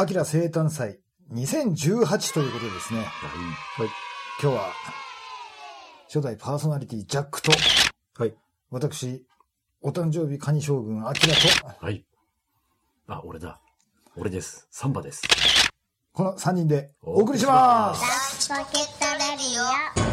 アキラ生誕祭2018ということでですね、はい。今日は、初代パーソナリティジャックと、はい。私、お誕生日カニ将軍アキラと、はい。あ、俺だ。俺です。サンバです。この3人でお送りしますポケットレディオ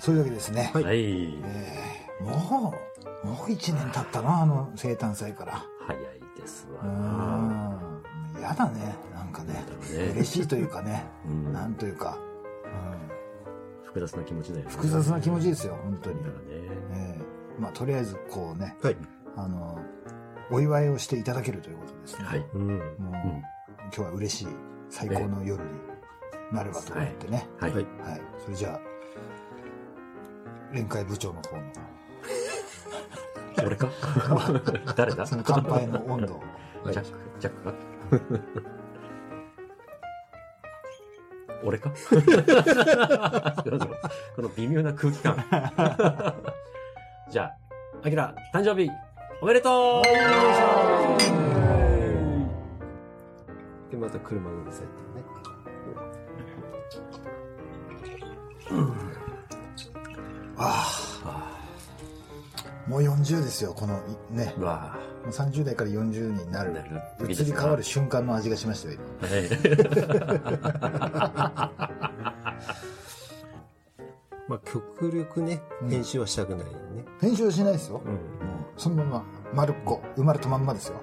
そういうわけですね。はいはい。えーもう、もう1年経ったな、あの生誕祭から。早いですわ。ん。やだね、なんかね。ね嬉しいというかね、うんなんというか、うん、複雑な気持ちだよね。複雑な気持ちですよ、本当にだ。からね。えーまあ、とりあえず、こうね、はい。あの、お祝いをしていただけるということですね。はい。うん。もう、うん今日は嬉しい、最高の夜になればと思ってね。はい。はいはい。それじゃあ、連会部長の方の、俺か？誰だ？その乾杯の温度。ジャックジャックか？俺か？この微妙な空気感。じゃあ、アキラ、誕生日、おめでとう！で、また車がうるさいっていうね。ああ、もう40ですよ、この、いね。うわもう30代から40になるなる。移り変わる瞬間の味がしましたよ、今。ぁ。まあ、極力ねう、ん編集はしたくないよね。編集はしないですよ。うん。もうそのまま、丸っこ、生まれたまんまですよ。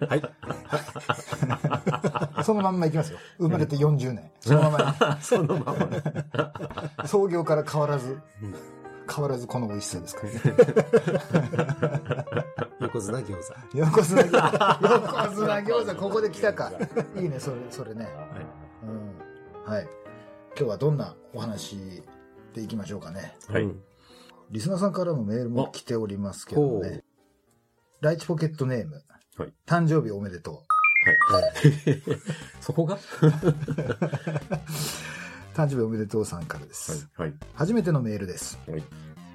はい。そのまんまいきますよ。生まれて40年。そのまま そのまま。に。創業から変わらず、変わらずこの美味しさですからね。横綱餃子。横綱餃子。横綱餃子、ここで来たか。いいね、それ、それね。うん。はい。今日はどんなお話でいきましょうかね。はい。うんリスナーさんからのメールも来ておりますけどね。ライチポケットネーム。はい誕生日おめでとう。はい。そこが？誕生日おめでとうさんからです。はい。初めてのメールです。はい。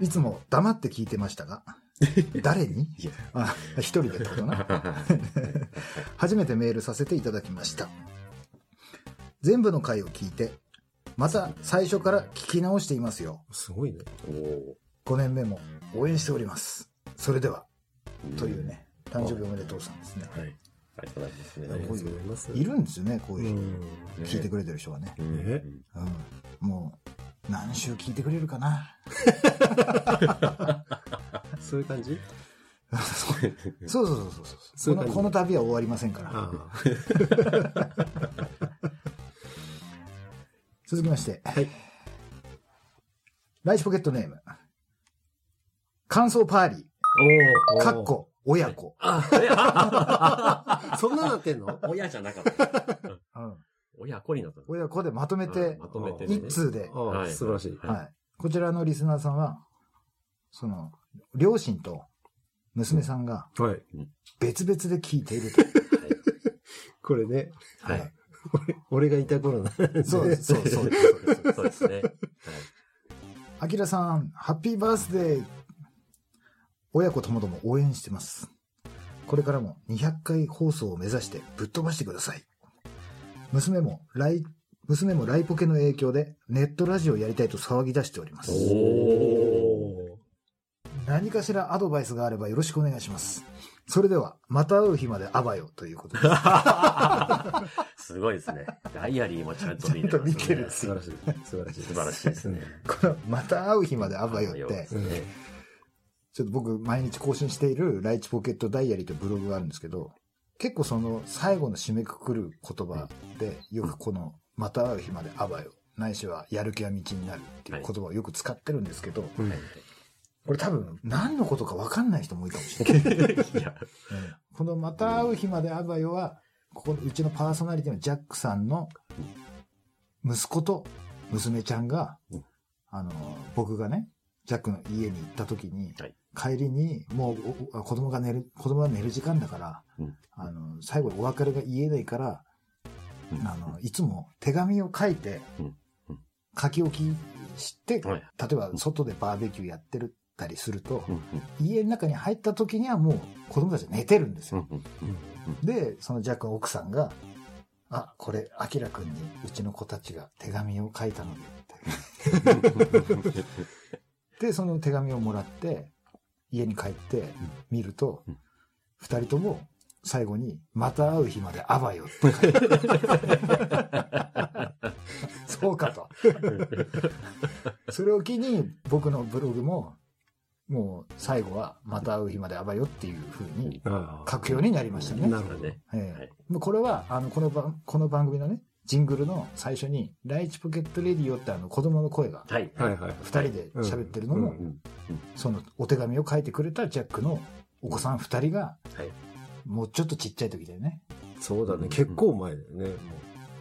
いつも黙って聞いてましたが、誰に？いやあ、一人でってことな。初めてメールさせていただきました。全部の回を聞いて、また最初から聞き直していますよ。すごいね。おー5年目も応援しております。それでは、という。ね、誕生日おめでとうさんですね。はい。ありがとうございますね。いるんですよね、こうういう人。ん。聞いてくれてる人はね。もう、何週聞いてくれるかな。そういう感じ？そうそうそうそうそうこの。この旅は終わりませんから。あ 続きまして。はい。ライチポケットネーム。感想パーリおーー。かっこ、親子。そんななってんの？親じゃなかった。うん。親子になったの。親子でまとめてうん、まとめて一通で。素晴らしい。はいはい。こちらのリスナーさんは、その、両親と娘さんがはい。別々で聞いていると。これね、はい。俺がいた頃な。そうです、そうです、そうですそうです。そうですね。あきらさん、ハッピーバースデー。親子ともども応援してます。これからも200回放送を目指してぶっ飛ばしてください。娘もライ、娘もライポケの影響でネットラジオやりたいと騒ぎ出しております。お何かしらアドバイスがあればよろしくお願いします。それでは、また会う日まであばよということです。すごいですね。ダイアリーもちゃんと見てちゃんと見てる素晴らしい。素晴らしい。素晴らしいですね。この、また会う日まであばよってちょっと僕毎日更新しているライチポケットダイアリーというブログがあるんですけど、結構その最後の締めくくる言葉で、よくこの、また会う日まであばよ、ないしはやる気は道になるっていう言葉をよく使ってるんですけど、うんこれ多分何のことか分かんない人も多いかもしれない。いこのまた会う日まであばよは、ここ、うちのパーソナリティのジャックさんの息子と娘ちゃんが、うん。あの、僕がね、ジャックの家に行った時に、はい帰りに、もう子供が寝る、子供が寝る時間だから、うん。あの、最後にお別れが言えないから、うん。あの、いつも手紙を書いて書き置きして、はい。例えば外でバーベキューやってるたりするとう、ん。家の中に入った時にはもう子供たちは寝てるんですよ。で、そのジャックの奥さんが、あ、これ、アキラくんにうちの子たちが手紙を書いたのでって。で、その手紙をもらって、家に帰って見るとうん、二人とも最後に、また会う日まであばよって。書いてそうかと。それを機に、僕のブログも、もう最後は、また会う日まであばよっていう風にああ書くようになりましたね。なるほどね。ええ。はい。これは、あの、この番、この番組のね、ジングルの最初に、ライチポケットレディオってあの子供の声がはい。はいはい。二人で喋ってるのも、そのお手紙を書いてくれたジャックのお子さん二人が、はいもうちょっとちっちゃい時だよね。そうだね。結構前だよね。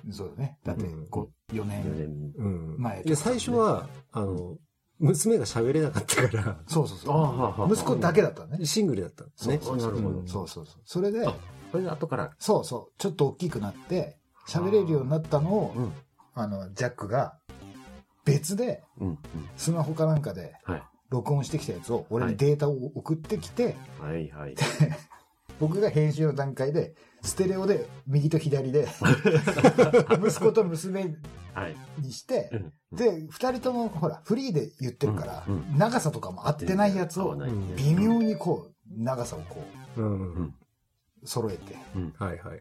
もそうだね。だってうん、こう、4四年。前で、最初は、あの、娘が喋れなかったから、そうそうそう。息子だけだったね。シングルだったんですね。そうそうそうなるほどうんそうそうそう。それで、あこれで後から。そうそう、ちょっと大きくなって、喋れるようになったのを、うん。あの、ジャックが、別で、うん。うんスマホかなんかで、はい。録音してきたやつを俺にデータを送ってきて、はいはい。僕が編集の段階でステレオで右と左で 息子と娘はい。にしてうんで2人ともほらフリーで言ってるからうんうん長さとかも合ってないやつを微妙にこう長さをこうん。うんう揃えてはいはい。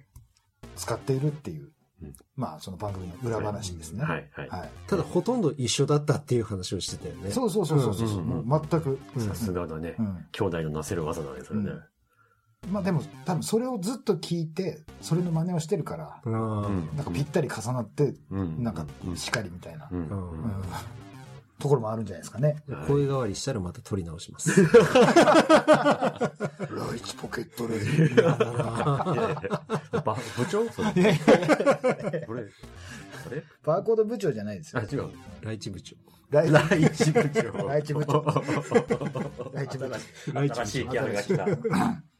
使っているっていううん。まあその番組の裏話ですね。はいはい。はい。ただ、ほとんど一緒だったっていう話をしてたよね。そうそうそうそうそう、うんうんうんもう全く、さすがだね。う。ん、兄弟のなせる技だね、それね。まあでも多分それをずっと聞いてそれの真似をしてるからなんかぴったり重なってうん。なんかうん。しかりみたいな、ところもあるんじゃないですかね。はい声変わりしたらまた撮り直します。ライチポケットレディいやいやば部長それ。これ、あれ？バーコード部長じゃないですあ、よ。違う。ライチ部長。ライライチ部長。ライチ部長 ライチ部長。新しいキャラが来た。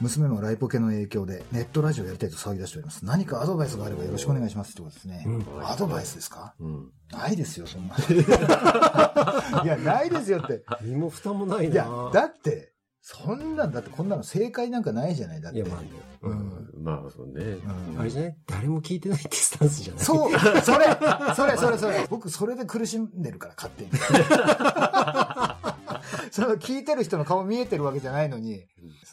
娘もライポケの影響でネットラジオやりたいと騒ぎ出しております。何かアドバイスがあればよろしくお願いしますってことですね。うんアドバイスですか？うん。ないですよ、そんな。いや、ないですよって。身も蓋もないな。いや、だって、そんなんだってこんなの正解なんかないじゃないだって。いや、まあね。ううんん。まあ、そうね。うんあれじゃない？誰も聞いてないってスタンスじゃない？そう、それ、それ、それ、それ。僕、それで苦しんでるから、勝手に。その聞いてる人の顔見えてるわけじゃないのに、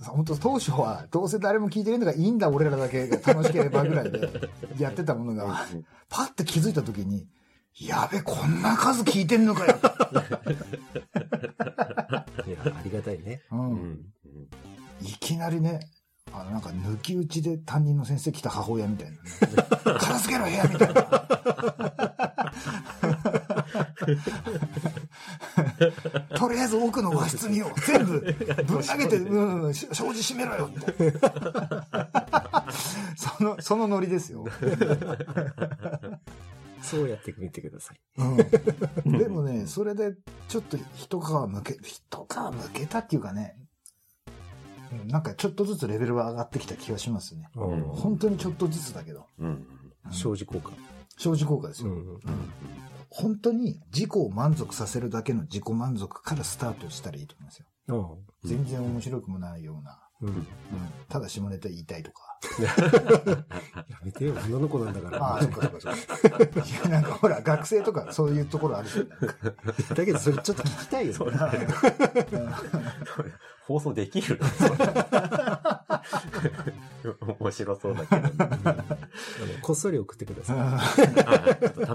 本当当初は、どうせ誰も聞いてるのがいいんだ、俺らだけが楽しければぐらいで やってたものが、パッて気づいた時に、やべ、こんな数聞いてんのかよ。いや、ありがたいね。う。うんん。いきなりね、あの、なんか抜き打ちで担任の先生来た母親みたいな、ね。片付けろ部屋みたいな。とりあえず奥の和室によ。全部ぶん投げて、うんうん、し障子閉めろよって。その、そのノリですよ。そうやってみてください。うん。でもね、それでちょっと一皮むけ、一皮むけたっていうかね、うんなんかちょっとずつレベルは上がってきた気がしますね。うん本当にちょっとずつだけど。うん。障子効果。正直効果ですよ。うん。本当に自己を満足させるだけの自己満足からスタートしたらいいと思いますよ。うん全然面白くもないような。うん。うん、ただ下ネタ言いたいとか。やめてよ、女の子なんだから。ああ、そっかそっかそっか。いや、なんかほら、学生とかそういうところあるじゃん。だけど、それちょっと聞きたいよね。放送できる 面白そうだけど。あのこっそり送ってくださ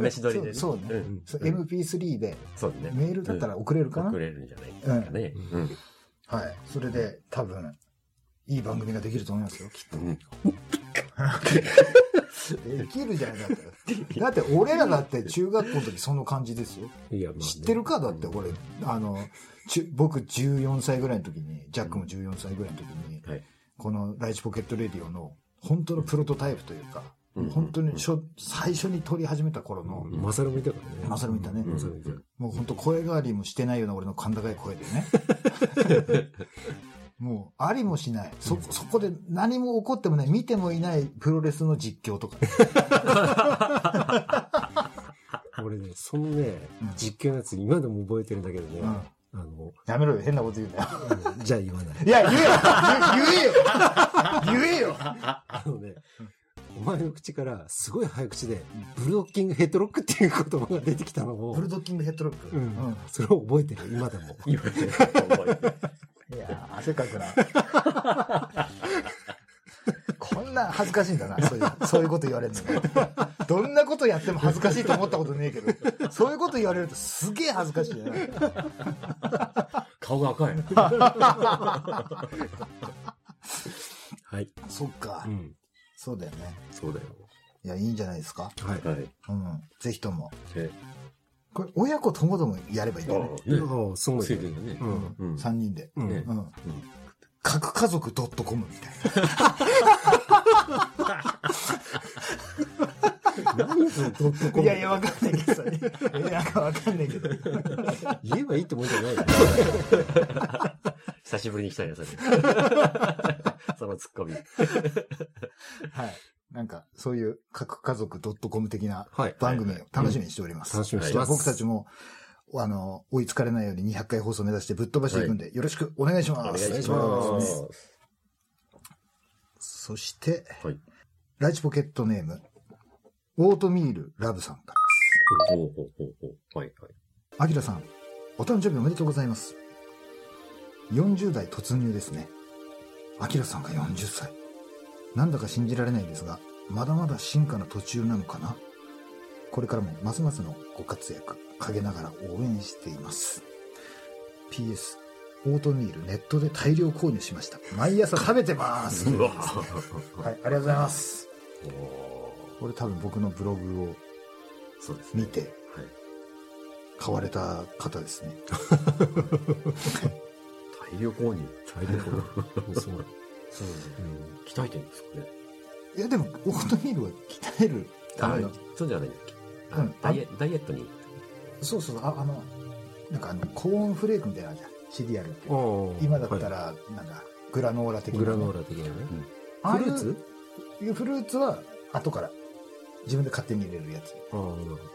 い。試し撮りでね。そうそうねんそう MP3 でそうね。メールだったら送れるかな、送れるんじゃないですかね。はい。それで多分、いい番組ができると思いますよ、きっと。うんできるじゃないだって。だって俺らだって中学校の時その感じですよ。いや、まあね知ってるかだって俺、あの、僕14歳ぐらいの時に、ジャックも14歳ぐらいの時に、はい。このライチポケットレディオの本当のプロトタイプというか、うん本当にしょ最初に撮り始めた頃の、マサルもいたからね。マサルもいたね。もう本当声変わりもしてないような俺の甲高い声でね。もう、ありもしない。そ、そこで何も起こってもない、見てもいないプロレスの実況とか。俺ね、そのねうん、実況のやつ今でも覚えてるんだけどね、うん。あの、やめろよ、変なこと言うんだよ。じゃあ言わない。いや、言えよ。言言えよ。言えよ。あのね、お前の口からすごい早口で、ブルドッキングヘッドロックっていう言葉が出てきたのを。ブ、ルドッキングヘッドロック。うん、それを覚えてる、今でも。言われてる覚えてるいやー汗かくな。こんな恥ずかしいんだな、そういう、そういうこと言われるのが。どんなことやっても恥ずかしいと思ったことねえけど、そういうこと言われるとすげえ恥ずかしいよね。顔が赤い。はい。そっかう。ん。そうだよね。そうだよ。いや、いいんじゃないですか。はい。はい。うん。ぜひとも。えこれ、親子ともどもやればいいんだよね。ああ、すごいついてるよね。うん。うん。3人で。うん。ねうん。核家族 .com みたい何そのドットコな。ム？いやいや、わかんないけどさ。えなんかわかんないけど。言えばいいってもんじゃないよ 久しぶりに来たよ、それ。そのツッコミ。はい。なんか、そういう核家族 .com 的なはい。番組を楽しみにしております。楽しみにしてます。僕たちも、あの、追いつかれないように200回放送を目指してぶっ飛ばしていくんで、よろしくお願いします。お願いしまます。そして、はい。ライチポケットネーム、オートミールラブさんからほうほうほうほう。はいはい。アキラさん、お誕生日おめでとうございます。40代突入ですね。アキラさんが40歳。なんだか信じられないですが、まだまだ進化の途中なのかな？これからもますますのご活躍、陰ながら応援しています。PS、オートミールネットで大量購入しました。毎朝食べてます。はい、ありがとうございます。これ多分僕のブログをそうですね。見てはい。買われた方ですね。大量購入。大量購入 そう。そう鍛えてるんですかね。いやでも、オートミールは鍛えるための。そうじゃないんだっけあうんダイエダイエットに。そうそうああの、なんかあの、コーンフレークみたいなのあるじゃん。シリアルって。今だったはら、なんだ、グラノーラ的な、いグラノーラ的なね。うフルーツ？いうフルーツは後から自分で勝手に入れるやつ。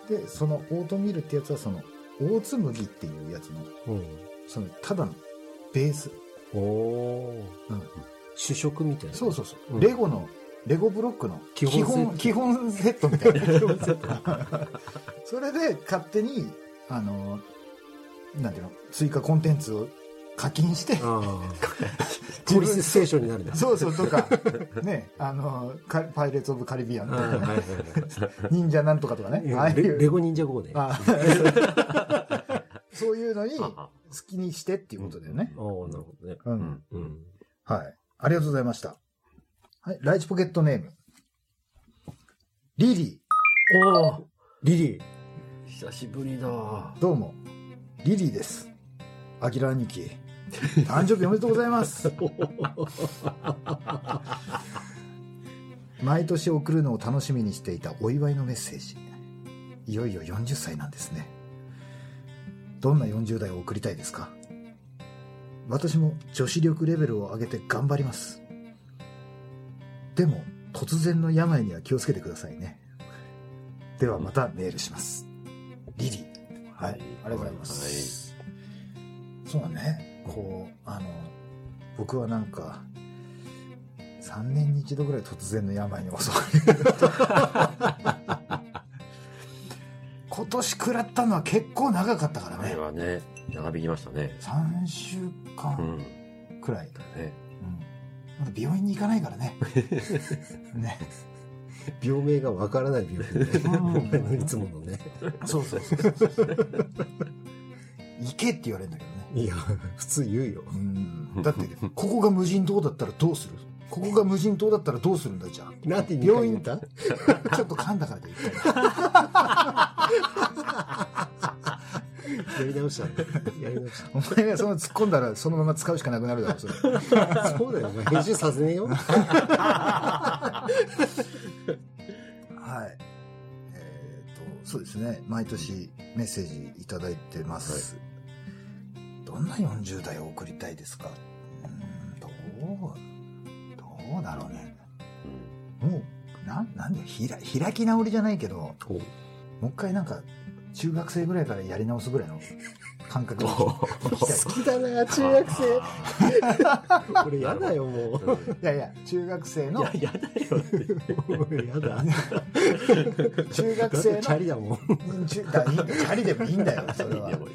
で、そのオートミールってやつはその、オーツ麦っていうやつの。その、ただのベース。うん。おお。うん。主食みたいな。そうそうそう。うんレゴの、レゴブロックの基本セット基本セットみたいな。それで勝手に、あの、なんていうの、追加コンテンツを課金して、ああ。ポリスステーションになるんだ。そうそうとか、ね、あの、カパイレーツ・オブ・カリビアンとか、忍者なんとかとかね、ああはいい。レゴ忍者号ね。ああそういうのに好あきにしてっていうことだよね。あ、なるほどね。うん。はい。ありがとうございました。はい。ライチポケットネーム。リリおおリリー。久しぶりだ。ー。どうも。リリーです。アキラ兄貴。誕生日おめでとうございます。毎年送るのを楽しみにしていたお祝いのメッセージ。いよいよ40歳なんですね。どんな40代を送りたいですか？私も女子力レベルを上げて頑張ります。でも、突然の病には気をつけてくださいね。ではまたメールします。リリー。はい。ありがとうございます。そうだね。こう、あの、僕はなんか、3年に一度ぐらい突然の病に襲われる。今年食らったのは結構長かったからあれね。はね、長引きましたね。3週う間ん。くらい。ね。うん。まだ病院に行かないからね。ね。病名がわからない病気ね。うんお前のいつものね。そうそうそうそう。行けって言われるんだけどね。いや、普通言うよ。うん。だって、ここが無人島だったらどうする？ここが無人島だったらどうするんだじゃあ？なんて2病院回言った？ちょっと噛んだからで言った やり直したね。やり直しお前がその突っ込んだらそのまま使うしかなくなるだろ、それ。た。そうだよ。お前編集させねえよ。はい。えっ、と、そうですね。毎年メッセージいただいてます。どんな40代を送りたいですか？うんう、どうだろうね。もう、なん、なんで、ひら、開き直りじゃないけど、もう一回なんか、中学生ぐらいからやり直すぐらいの感覚。で好きだな、中学生。俺やだよ、もう。いやいや、中学生のいや、、やだよやだ。中学生チャリだもん。チャリでもいいんだよ、それは。う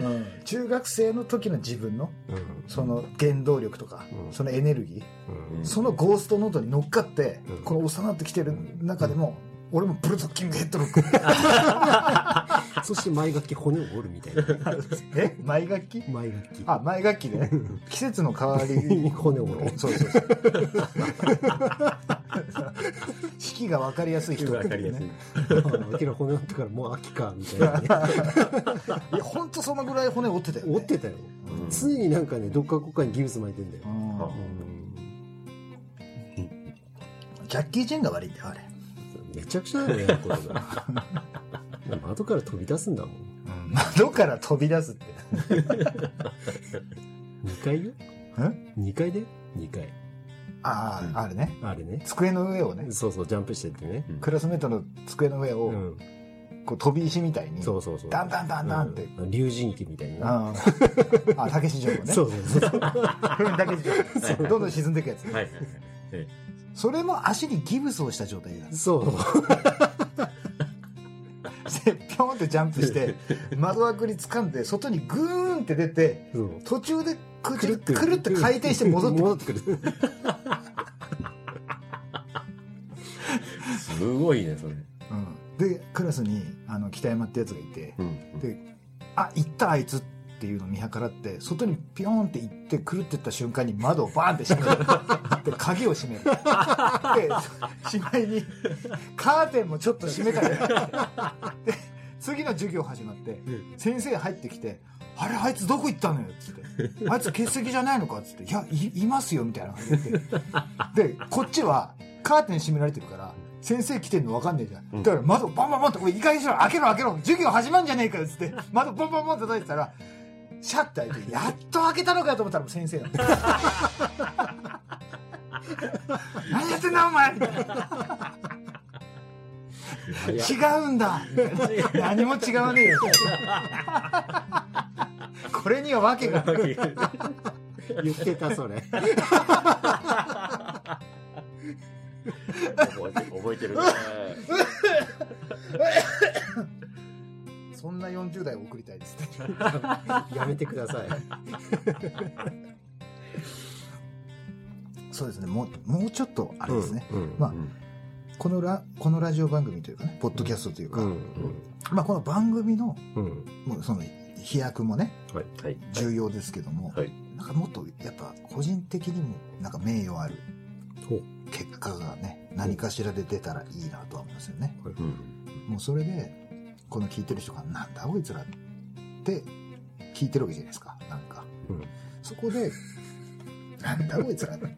うん、中学生の時の自分の、うん。その原動力とか、うん。そのエネルギー、うん。そのゴーストノートに乗っかって、うん。この幼ってきてる中でも、俺もブルドッキングヘッドロック。そして前楽器骨を折るみたいな。え前楽器前楽器。あ、前楽器ね。季節の変わりに骨を折るそうそうそう。四季が分かりやすい人わかりやすい。あきら骨折ってからもう秋か、みたいなね。いや、ほんとそのぐらい骨折ってたよ、ね。折ってたよ。うん常になんかね、どっかこっかにギブス巻いてんだよう。んあジャッキー・チェンが悪いんだよ、あれ。めちゃくちゃだよ、やることが。窓から飛び出すんだもん。窓から飛び出すって。2階よ？ん ?2 階で ?2 階。ああ、あれね。あれね。机の上をね、そうそう、ジャンプしてってね。クラスメートの机の上を、うん。こう飛び石みたいに、そうそうそう。ダンダンダンダンって。うん竜神池みたいな。ああ、あ、たけし城のね。そうそうそう。たけし城。どんどん沈んでいくやつ。はいはいはい。えそれも足にギブスをした状態で、そう。でぴょんってジャンプして、窓枠に掴んで、外にグーンって出て、途中でくるくるって回転して戻ってくる戻ってくる。すごいね、それ。うん、でクラスにあの北山ってやつがいてうん。であ行ったあいつっていうのを見計らって外にピョンって行ってくるってった瞬間に窓をバーンって閉める。で鍵を閉める。でしまいにカーテンもちょっと閉めたり。で次の授業始まって先生入ってきて「あれあいつどこ行ったのよ」っつって「あいつ欠席じゃないのか」っつって「いやいいますよ」みたいな感じででこっちはカーテン閉められてるから先生来てんの分かんねえじゃん。だから窓バンバンバンって「おいいい加減にしろ開けろ開けろ授業始まんじゃねえかよ」っつって。窓バンバンバンって叩いてたらシャッて開いてやっと開けたのかよと思ったらもう先生だった何やってんだお前みたいな。違うんだ。何も違わねえよ。これには訳が。言ってた、それ。覚えて覚えてるね。そんな40代を送りたいですね やめてください。そうですねもうもうちょっとあれですね、うん。まあこのラこのラジオ番組というかねポッドキャストというか、うん。まあ、この番組のうん。もうその飛躍もねはい。はい。重要ですけども、はい。なんかもっとやっぱ個人的にもなんか名誉ある結果がね何かしらで出たらいいなとは思いますよねうん。もうそれでこの聞いてる人が「なんだこいつら」って聞いてるわけじゃないですか。なんか、うん。そこで「なんだこいつら」って。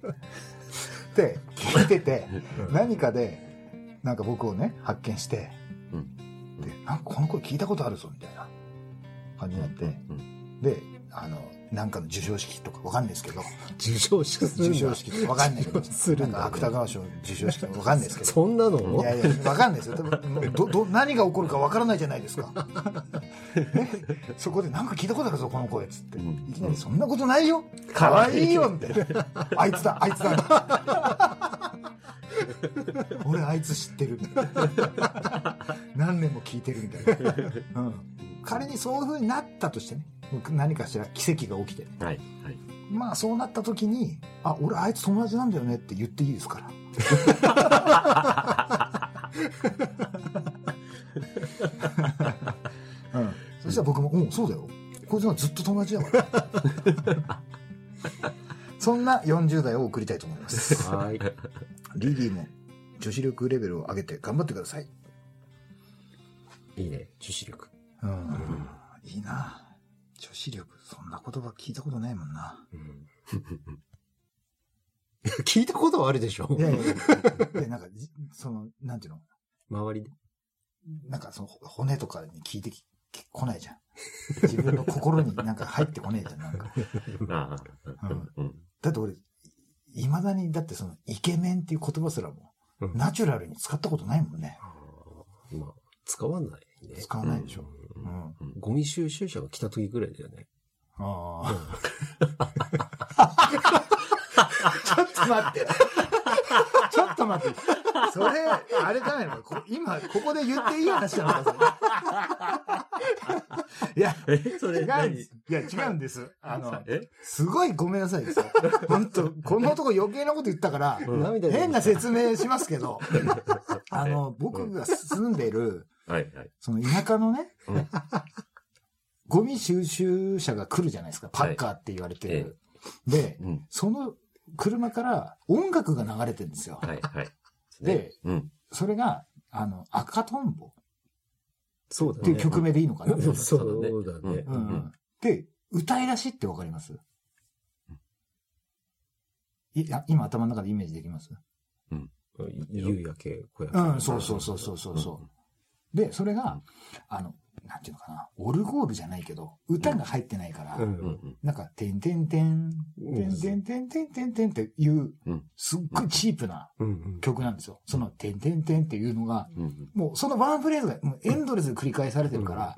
聞いてて何かでなんか僕をね発見して、うん。でなんかこの声聞いたことあるぞみたいな感じになって、うん。であのなんかの授賞式とかわかんないですけど受賞式授賞式とかわかんないけどするんだ芥川賞授賞式とかわかんないですけどそんなの？いやいや、わかんないですよ。ど、ど、何が起こるかわからないじゃないですか。ね？そこでなんか聞いたことあるぞ、この声、つって。うんいきなり、そんなことないよ。可愛いよ、みたいな。あいつだ、あいつだ。俺、あいつ知ってる。何年も聞いてるみたいな。うん。仮にそういう風になったとしてね。何かしら奇跡が起きて。はい。はい。まあ、そうなった時に、あ、俺、あいつ友達なんだよねって言っていいですから。うん。そしたら僕も、うん、そうだよ。こいつはずっと友達だから。そんな40代を送りたいと思います。はい。リリーも女子力レベルを上げて頑張ってください。いいね。受視力。うん。いいな女子力。そんな言葉聞いたことないもんな。聞いたことはあるでしょいやいやいや。で、なんか、じその、なんていうの？周りで？なんかその骨とかに聞いてき来ないじゃん。自分の心になんか入ってこねえじゃん。なんか。うん。うん。だって俺、未だに、だってその、イケメンっていう言葉すらも、うんナチュラルに使ったことないもんね。まあ、使わないね。使わないでしょ。ううんん。ゴミ収集車が来た時ぐらいだよね。ああ。ちょっと待って。ちょっと待って。それ、あれじゃないの？こ今、ここで言っていい話なのか、それ。いや、え、それ違うん何です。いや、違うんです。あの、え？すごいごめんなさいですよ。本当この男余計なこと言ったから、変な説明しますけど、あの、僕が住んでる、はいはい。その田舎のねうん、ゴミ収集車が来るじゃないですか。パッカーって言われてる。で、うん。その車から音楽が流れてるんですよ。はいはい。で、うん。それが、あの、赤とんぼそうだね。っていう曲名でいいのかな、そうそうだね。うんうんで、歌い出しってわかります？いや今頭の中でイメージできます？夕焼け小焼け。うん、そうそうそうそうそうそう。で、それが、あの、なんていうのかな、オルゴールじゃないけど、歌が入ってないから。なんか、てんてんてん、てんてんてんてんてんてんっていううん、すっごいチープな。曲なんですよ。その、てんてんてんっていうのが。もうそのワンフレーズがエンドレスで繰り返されてるから、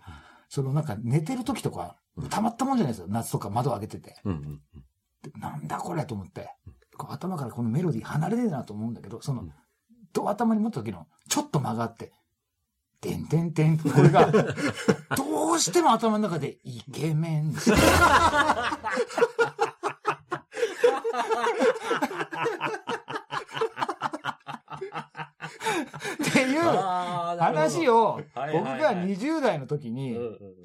そのなんか寝てる時とか、たまったもんじゃないですよ。夏とか窓開けてて。なんだこれと思って、頭からこのメロディー離れねえなと思うんだけど、その、と頭に持った時の、ちょっと間があって、てんてんてん。これが、どうしても頭の中で、イケメン。っていう話を、はい僕がはい。はい20代の時に、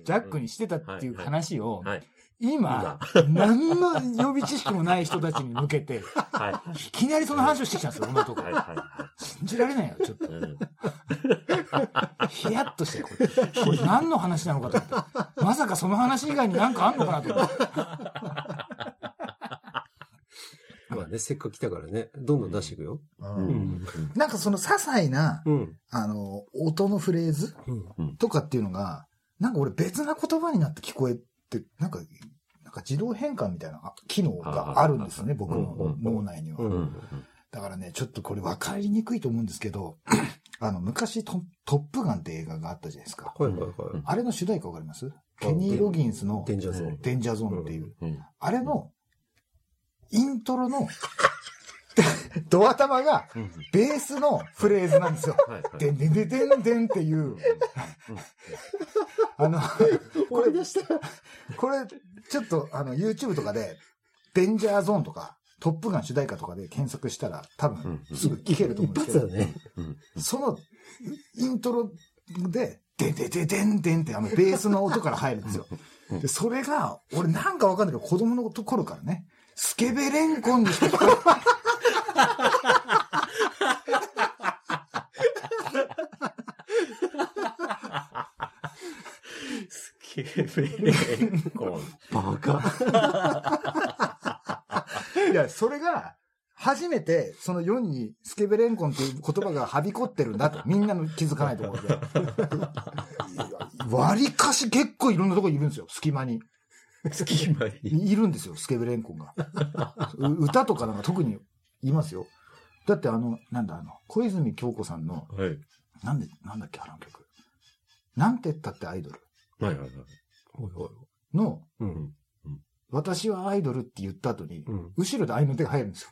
ジャックにしてたっていう話を、はい。今、何の予備知識もない人たちに向けて、はいきなりその話をしてきたんですよ、この男い。はい。はいは信じられないよ、ちょっと。い。うんヒヤッとして、これ。これ何の話なのかと思って。まさかその話以外に何かあんのかなと思って。まあね、せっかく来たからね、どんどん出していくよ。うんなんかその些細な、うん。あの、音のフレーズうん。とかっていうのが、なんか俺別な言葉になって聞こえて、なんか、なんか自動変換みたいなあ機能があるんですよね、僕の脳内には。だからね、ちょっとこれ分かりにくいと思うんですけど、あの、昔トトップガンって映画があったじゃないですか。はいはいはい。あれの主題歌わかります？ケニー・ロギンスのデンジャーゾーン。デンジャーゾーンっていう。うんあれの、イントロの、ドア玉がうんベースのフレーズなんですよ。でんでんでんでんでんっていう、あの、これでした。これ、ちょっとあの、YouTube とかで、デンジャーゾーンとか、トップガン主題歌とかで検索したら、多分、うんすぐ聞けると思うん一ですけど、発だね。うんその、イントロで、でんでんでんでんでんってあの、ベースの音から入るんですよ。で、それが、俺なんかわかんないけど、子供の頃からね、スケベレンコンにして聞こえスケベレンコン。バカ。いや、それが、初めて、その世にスケベレンコンっていう言葉がはびこってるんだと、みんなの気づかないところで。割かし結構いろんなところにいるんですよ、隙間に。隙間に。いるんですよ、スケベレンコンが。う歌とかなんか特にいますよ。だってあの、なんだ、あの、小泉京子さんの、はい。なんで、なんだっけ、あの曲。なんて言ったってアイドルはいはいはい。おいおいの、うん。私はアイドルって言った後に、うん。後ろで合いの手が入るんですよ。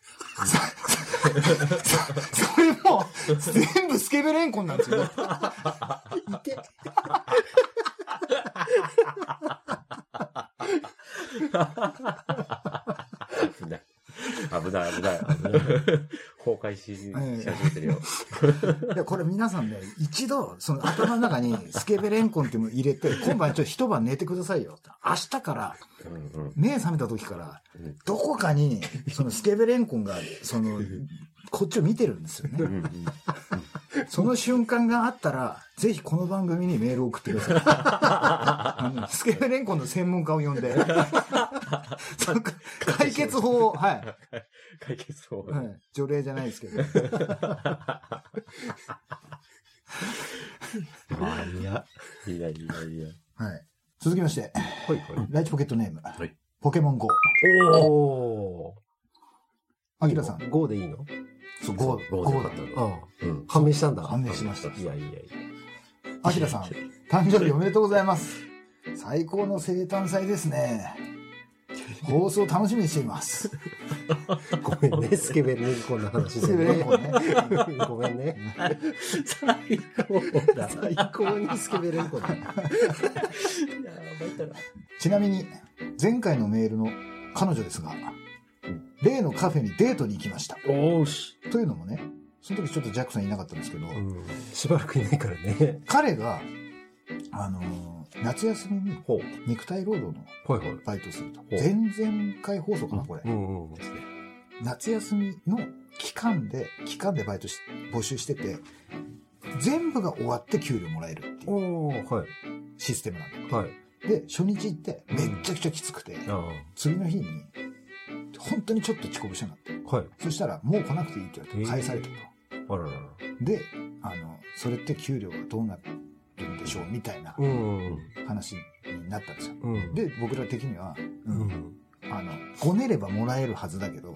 そそれも、全部スケベレンコンなんですよ。いて。危ない危ない危ない。崩壊しし始めてるよ。いや、これ皆さんね、一度、その頭の中にスケベレンコンっていうのを入れて、今晩ちょっと一晩寝てくださいよ。明日から、目覚めた時からうん、どこかに、そのスケベレンコンが、その、こっちを見てるんですよね。その瞬間があったら、ぜひこの番組にメールを送ってください。あのスケベレンコンの専門家を呼んで、その解決法を、はい、解決法。はい。除霊じゃないですけど。あいや。いやいやいや。はい。続きまして、はいはい。ライチポケットネーム、はいポケモン GO。おー。アキラさん。5でいいの？そう、そう5、5でよか5ったああ。うん。判明したんだ。判明しました。いやいやいや。アキラさん、誕生日おめでとうございます。最高の生誕祭ですね。放送楽しみにしています。ごめんね、スケベレンコンの話でね。ごめんね。最高だ。最高にスケベレンコンだ。ちなみに、前回のメールの彼女ですが、例のカフェにデートに行きました。おーし。というのもね、その時ちょっとジャックさんいなかったんですけど、うん。しばらくいないからね。彼が、あのー夏休みに。肉体労働のはいはい。バイトをすると。う前々回放送かな、これ。うんうん。夏休みの期間で、期間でバイトし、募集してて、全部が終わって給料もらえるっていう。システムなんだ。はい。で、初日行って、めっちゃくちゃきつくて、あ次の日に、本当にちょっと遅刻したなって。あ。はい。そしたら、もう来なくていいって言われて、返されたと。あららら。で、あの、それって給料がどうなるんでしょうみたいなうん。話になったんですよ。うん。で、僕ら的には、ううんん。あの、ごねればもらえるはずだけど、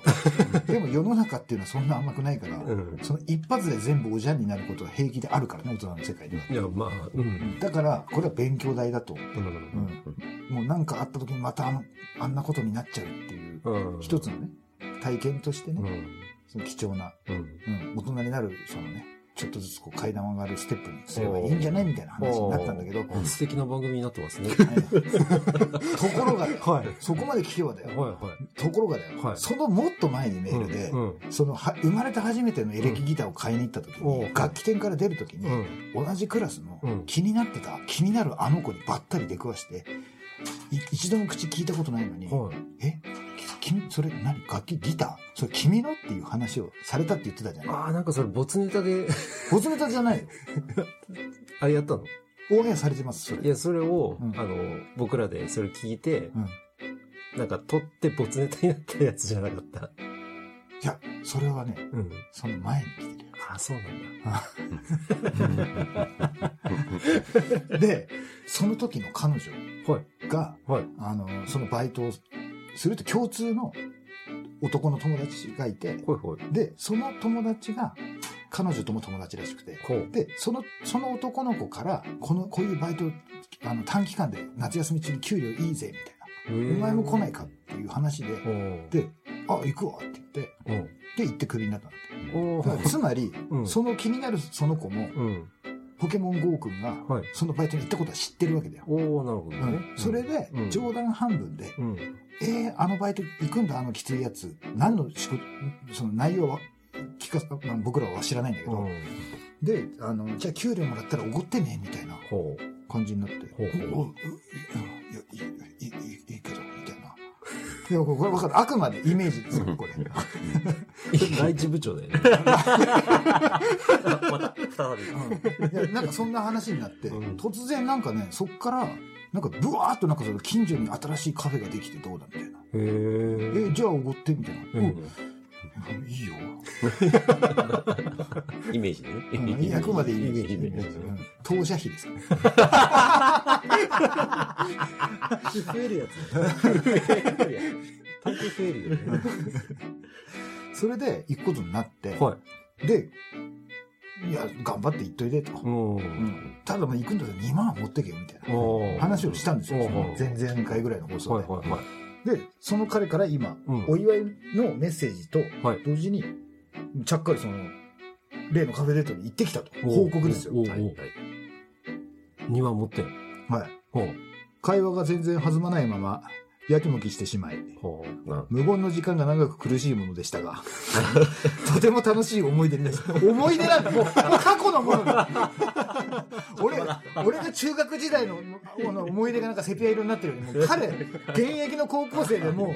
でも世の中っていうのはそんな甘くないから、うん。その一発で全部おじゃんになることは平気であるからね、大人の世界では。いや、まあ、うん。だから、これは勉強代だと。う。うんん。もうなんかあった時にまたあの、あんなことになっちゃうっていう、うん。一つのね、体験としてね、うん。その貴重な、大人になる、そのね、ちょっとずつこう階段を上がるステップにすればいいんじゃないみたいな話になったんだけど、素敵な番組になってますね。ところが。そこまで聞けばだよ。はいはい。ところがだよ、はいそのもっと前にメールで、うん。そのは生まれて初めてのエレキギターを買いに行った時に、うん楽器店から出る時に、うん。同じクラスのうん気になってた、気になるあの子にばったり出くわして、い一度も口聞いたことないのに、はい。え？き君、それ何？楽器ギター？それ君の？っていう話をされたって言ってたじゃないああ、なんかそれ、ボツネタで、ボツネタじゃないよ。あれやったの？オンエアされてます、それ。いや、それを、うんあの、僕らでそれ聞いて、うん。いなんか、撮ってボツネタになったやつじゃなかった？や、それはね、うん。その前に来てるよ。ああ、そうなん で、その時の彼女だ。はい。が、はい。あの、そのバイトをすると共通の男の友達がいて、ほいほい。で、その友達が彼女とも友達らしくて。で、その、その男の子から、この、こういうバイト、あの、短期間で夏休み中に給料いいぜ、みたいな。お前も来ないかっていう話で、で、あ、行くわって言って、おーで、行ってクビになったんだっつまり、うんその気になるその子も、うん。ポケモン GO 君が、はい。そのバイトに行ったことは知ってるわけだよ。おおなるほどねうん。それでう、ん冗談半分で、うん。えー、あのバイト行くんだ、あのきついやつ。何の仕事、その内容は、聞かまあ僕らは知らないんだけど、うん。で、あの、じゃあ給料もらったらおごってね、みたいな。感じになって、おおいや、これわかる。あくまでイメージですよ、これ。外地部長だよね。また、再び。うんいや、なんかそんな話になって、うん突然なんかね、そっから、なんかブワーっとなんかその近所に新しいカフェができてどうだみたいな。へええ。じゃあおごってみたいな。うんうんいいよ。イメージでね。うんあくまでイメージ。イメージうん当社費ですから。増えるやつ。増えるよね。それで行くことになって、はい。で、いや、頑張って行っといでと。うん。うんただまあ行くんだったら2万持ってけよみたいな話をしたんですよ。前々回ぐらいの放送で。はいはいはい。で、その彼から今、うんお祝いのメッセージとはい。同時に、ちゃっかりその、例のカフェデートに行ってきたと。報告ですよ。はいはい。2万持ってる。はい。会話が全然弾まないまま、やきもきしてしまい、無言の時間が長く苦しいものでしたが、とても楽しい思い出になりました。思い出なんだ、もう、もう過去のものだ。俺、俺が中学時代のこの思い出がなんかセピア色になってるように、もう彼、現役の高校生でも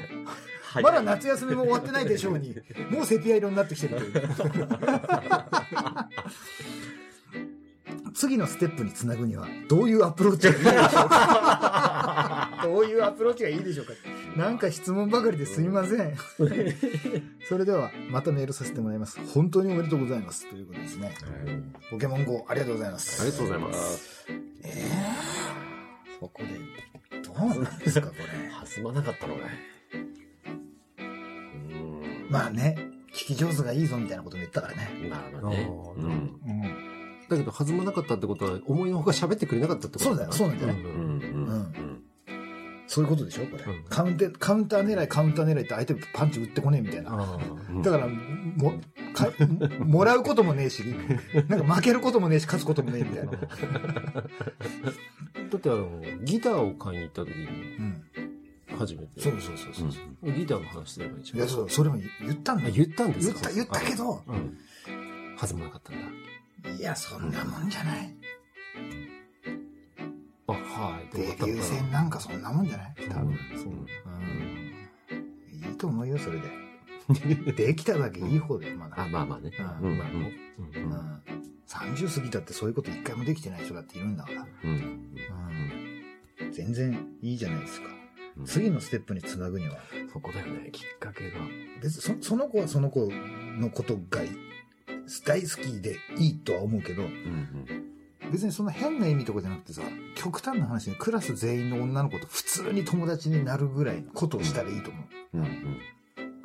う、まだ夏休みも終わってないでしょうに、もうセピア色になってきてるという。次のステップにつなぐには、どういうアプローチがいいでしょうか？どういうアプローチがいいでしょうかなんか質問ばかりですみません。それでは、またメールさせてもらいます。本当におめでとうございます。ということですね。ポケモン GO、ありがとうございます。ありがとうございます。えー、そこで、どうなんですか、これ。弾まなかったのかい。うーん。まあね、聞き上手がいいぞみたいなことも言ったからね。まあまあね。うん。うん。だけど弾まなかったってことは、思いのほか喋ってくれなかったってことそうだよそうなんだよねうん。うん。うん。そういうことでしょこれ、うんカウンテ。カウンター狙い、カウンター狙いって相手パンチ打ってこねえみたいな。だから、も、か、もらうこともねえし、なんか負けることもねえし、勝つこともねえみたいな。あ。だってあの、ギターを買いに行った時に、うん。初めて。そうそうそうそう。ギターの話すればいいじゃん。いや、そう、それも言ったんだ。言ったんですか？言った、言ったけど、あうん。弾まなかったんだ。いや、そんなもんじゃない。あ、はい。デビュー戦なんかそんなもんじゃない？多分。そう。うん。いいと思うよ、それで。できただけいい方で、まだ。あ、まあまあね。うんうん。まあね。ううんん。30過ぎたってそういうこと一回もできてない人だっているんだから。うん。うん。全然いいじゃないですか。うん次のステップにつなぐには、そこだよね、きっかけが。別にそその子はその子のことがい大好きでいいとは思うけど、うん。別にその変な意味とかじゃなくてさ、極端な話にクラス全員の女の子と普通に友達になるぐらいのことをしたらいいと思う。うん。うん。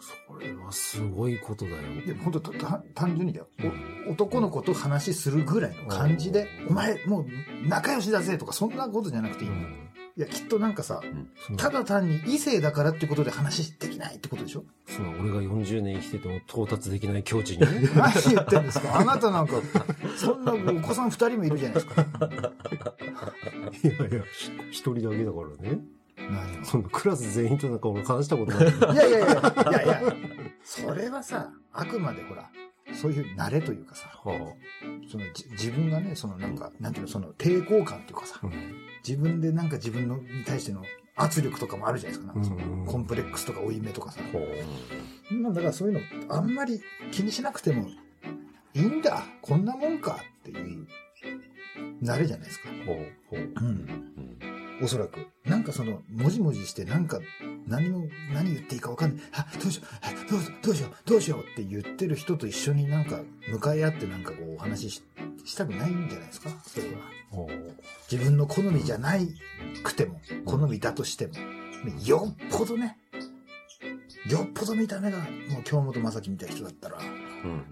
それはすごいことだよ。いや、本当たた単純にだよ、うんお男の子と話するぐらいの感じで、お前もう仲良しだぜとかそんなことじゃなくていい。いや、きっとなんかさ、そのただ単に異性だからってことで話できないってことでしょ？その俺が40年生きてても到達できない境地に。何言ってんですか？あなたなんか、そんなお子さん二人もいるじゃないですか。いやいや、ひ一人だけだからね。何を？そのクラス全員となんか俺話したことない。いやいやいや、いやいや、それはさ、あくまでほら、そういう慣れというかさ、はそのじ自分がね、そのなんか、なんていうの、その抵抗感というかさ自分でなんか自分のに対しての圧力とかもあるじゃないですか。なんかそのうんコンプレックスとか負い目とかさ。まあだからそういうの、あんまり気にしなくてもいいんだ、こんなもんかっていう、慣れじゃないですか。うん。うん。おそらく。なんかその、もじもじして、なんか、何も、何言っていいか分かんない。あ、どうしよう、あどうしよう、どうしよう、どうしようって言ってる人と一緒になんか、向かい合ってなんかこう、お話しししたくないんじゃないですか？それは。ほ自分の好みじゃないくても、好みだとしても。よっぽどね、よっぽど見た目が、もう京本正樹みたいな人だったら、うん。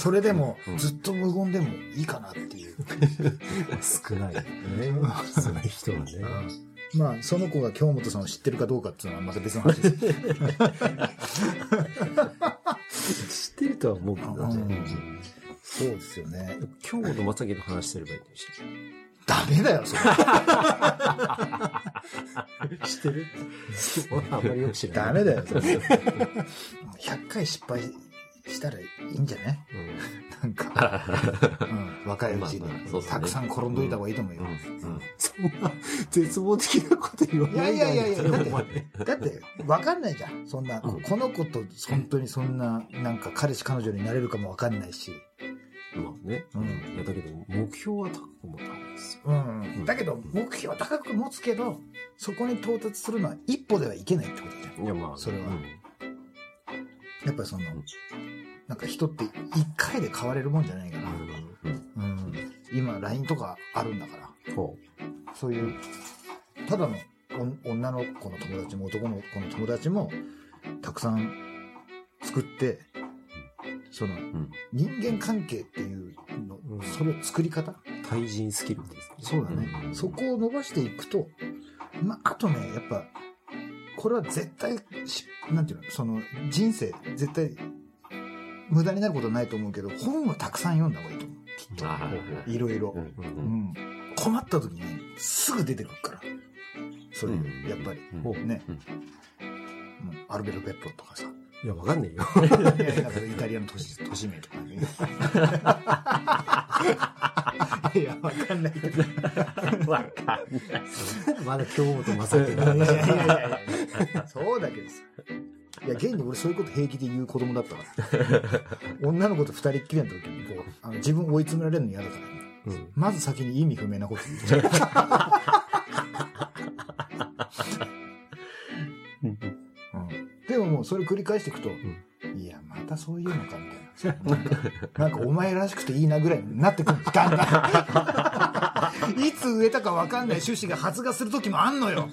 それでもずっと無言でもいいかなっていう。う。少ないよね。少ない人はね。まあ、その子が京本さんを知ってるかどうかっていうのはまた別の話です。知ってるとは思うけどうんね。そうですよね。今日の正樹と話してればいいんだし。ダメだよ、それ。知ってる？俺あんまりよく知らない。ダメだよ、それ。100回失敗したらいいんじゃない？うん。なんか、うん、若いうちにまあまあそうっすねたくさん転んどいた方がいいと思うよ。うん。そんな絶望的なこと言わいやないいやいやいや、だってお前、だって、わかんないじゃん。そんな、ここの子と本当にそんな、なんか彼氏彼女になれるかもわかんないし。まあね。うんいや、だけど、目標は高く持った方がいいですよ。うん。だけど、目標は高く持つけど、そこに到達するのは一歩ではいけないってことじゃん。いや、まあ、それはうんやっぱりその、なんか人って一回で変われるもんじゃないから。うん。今、LINE とかあるんだから。ほそういう、ただのお女の子の友達も男の子の友達も、たくさん作って、その、ん人間関係っていうの、うんその作り方？う。対人スキルですね。そうだね。うんそこを伸ばしていくと、まあ、あとね、やっぱ、これは絶対し、なんていうの、その、人生、絶対、無駄になることはないと思うけど、本をたくさん読んだ方がいいと思う。きっと。いいろいろ。困った時に、すぐ出てくるから。それ、うんやっぱり。ね。アルベロ・ペッロとかさ。いや、わかんなんかイタリアの都市 都市名とかね。いや、わかんないけど。わかんない。まだ京本正樹 いがやいやいやいやそうだけどさ。いや、現に俺そういうこと平気で言う子供だったから。女の子と二人っきりの時に、こう、あの自分追い詰められるの嫌だから、ね、うん。まず先に意味不明なこと言っちゃう。うんでももうそれ繰り返していくと、いや、またそういうのかみたいな。なんか、お前らしくていいなぐらいになってくるんだだんだんいつ植えたかわかんない種子が発芽する時もあんのよ。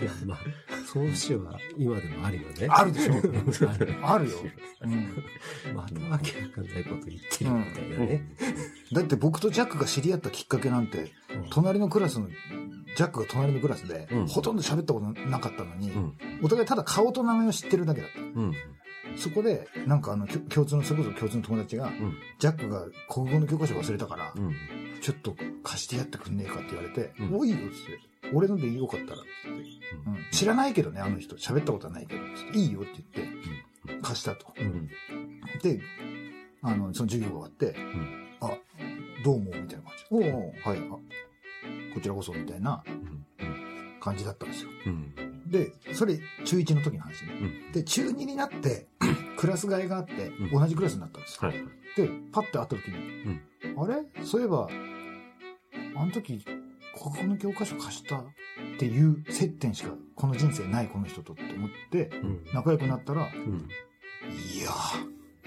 いや、まあ、その節は今でもあるよね。あるでしょある。あるよ。うん。またわけわかんないこと言ってるみたいなね。だって僕とジャックが知り合ったきっかけなんて、隣のクラスの、ジャックが隣のクラスで、うんほとんど喋ったことなかったのに、うん。お互いただ顔と名前を知ってるだけだった。うん。そこで、なんかあの、共通の、それこそ共通の友達が、んジャックが国語の教科書忘れたから、うん。ちょっと貸してやってくんねえかって言われて、うんおいいよって。俺のでよかったらって、うん知らないけどね、あの人。喋ったことはないけど、いいよって言って、貸したと。うん。で、あの、その授業が終わって、あ、どうも、みたいな感じ。おおはい、あ、こちらこそ、みたいな感じだったんですよ。うん。で、それ、中1の時の話ね。うん。で、中2になって、クラス替えがあって、うん同じクラスになったんですよ。はい。で、パッて会った時に、あれ？そういえば、あの時、国語の教科書貸したっていう接点しかこの人生ないこの人とって思って、うん。仲良くなったら、うん。いやー、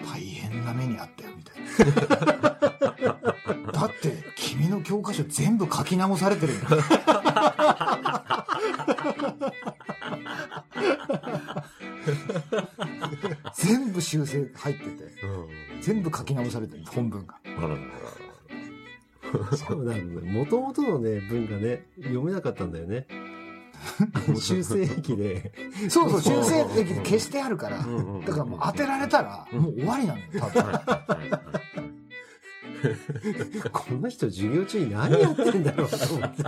大変な目にあったよ、みたいな。だって、君の教科書全部書き直されてるんだ。全部修正入ってて、全部書き直されてる本文が。あらららそうなんだ。もともとのね、文がね、読めなかったんだよね。修正液で、そうそう、修正液で消してあるから。だからもう当てられたら、もう終わりなのよ、多分。この人授業中に何やってんだろうと思って。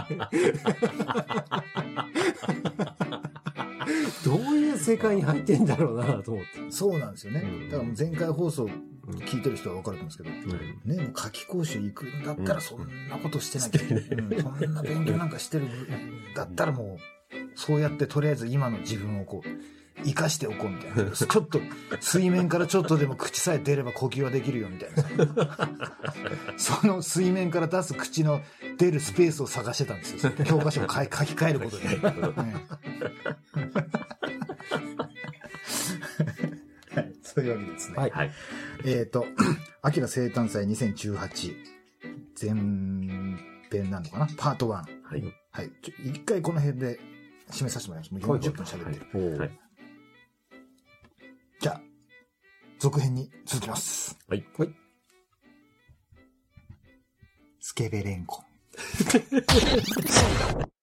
どういう世界に入ってんだろうなと思って。そうなんですよねうん。だからもう前回放送聞いてる人は分かると思うんですけど、ね、もう夏期講習行くんだったらそんなことしてなきゃ、うんそんな勉強なんかしてるんだったらもう、そうやってとりあえず今の自分をこう、生かしておこうみたいな。ちょっと、水面からちょっとでも口さえ出れば呼吸はできるよみたいな。その水面から出す口の出るスペースを探してたんですよ。教科書を書 き換えることで。そういうわけでですね。はいはい。えっ、と、秋の生誕祭2018前編なのかな？パート1。はい。はい。ちょ一回この辺で締めさせてもらいます。もう40分喋ってる。はい。じゃあ、続編に続きます。はい。はい。スケベレンコン。